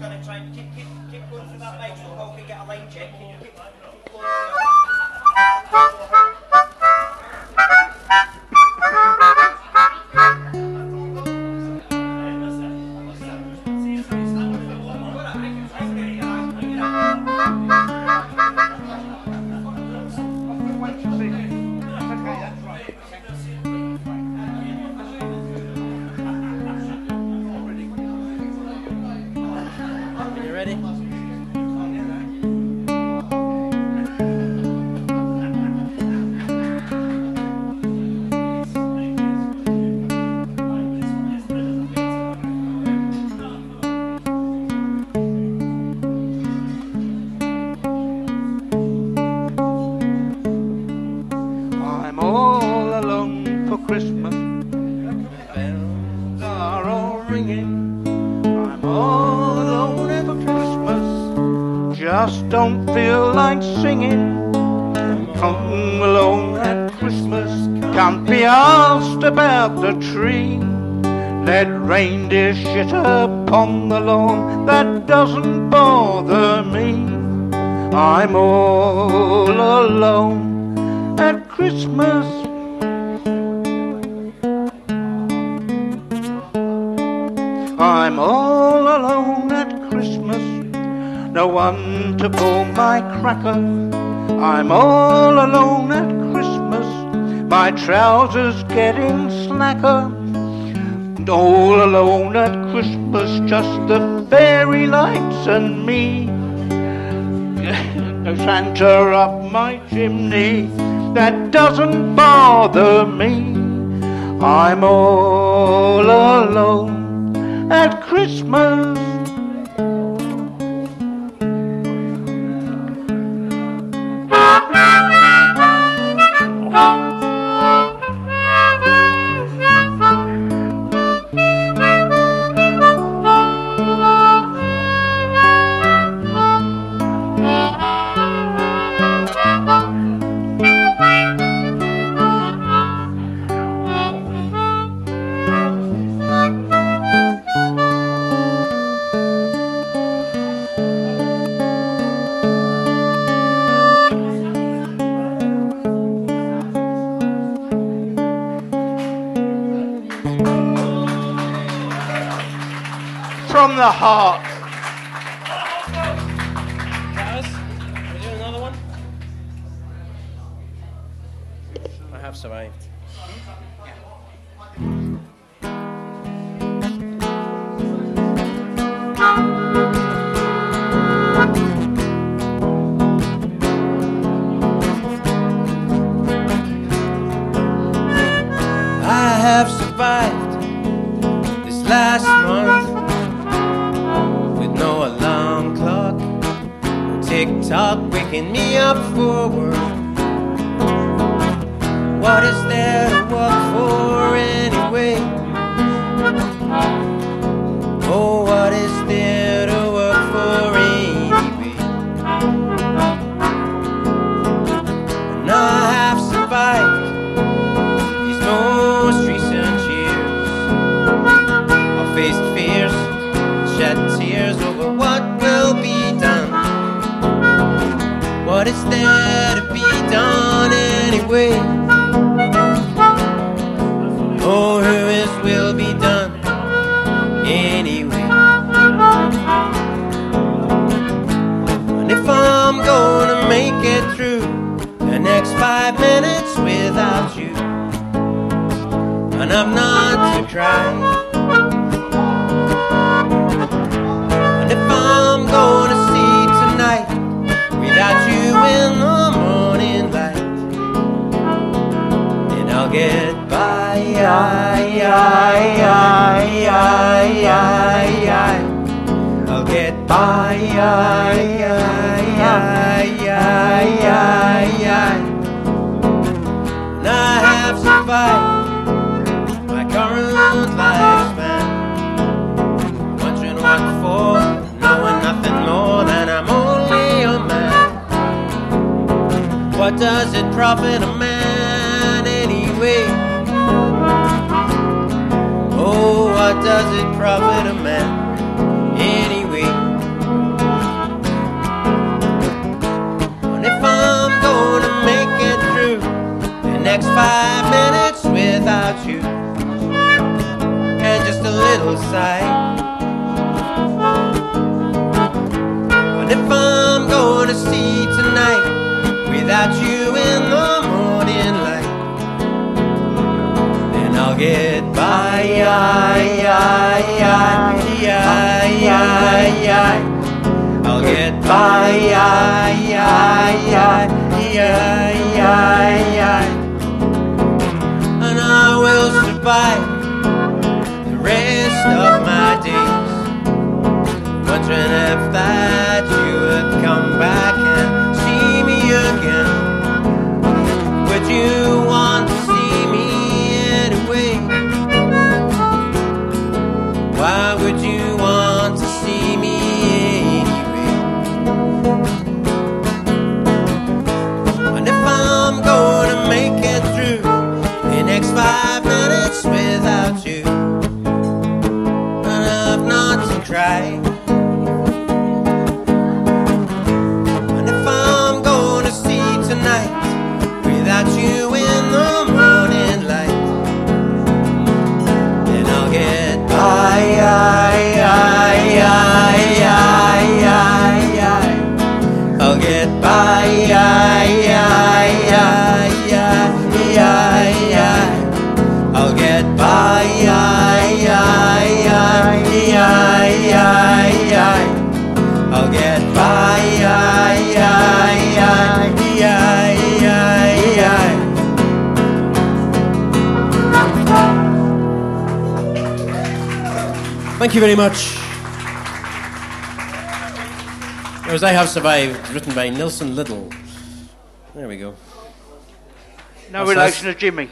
just going to try and keep, keep, keep going through that mic so Paul can get a line check. Keep, keep, keep going Just don't feel like singing. Home alone at Christmas. Can't be asked about the tree. Let reindeer shit upon the lawn. That doesn't bother me. I'm all alone at Christmas. One to pull my cracker. I'm all alone at Christmas. My trousers getting slacker. And all alone at Christmas, just the fairy lights and me. No Santa up my chimney, that doesn't bother me. I'm all alone at Christmas. From the heart. Another one? I have survived. Tock waking me up for work. What is there to anyway? Oh, is will be done anyway? And if I'm gonna make it through the next five minutes without you, and I'm not to cry. And if I'm gonna see tonight without you in the I, I, I, I, I. I'll get by. I, I, I, I, I. And I have survived my current lifespan. Wondering what for, knowing nothing more than I'm only a man. What does it profit a man does it profit a man anyway? And if I'm gonna make it through the next five minutes without you, and just a little sight? And if I'm gonna see tonight without you. I'll get by. I'll get by. And I will survive. night without you in the morning light. then I'll get by. I'll get by. Thank you very much. It was I Have Survived, written by Nelson Little. There we go. No relation to Jimmy.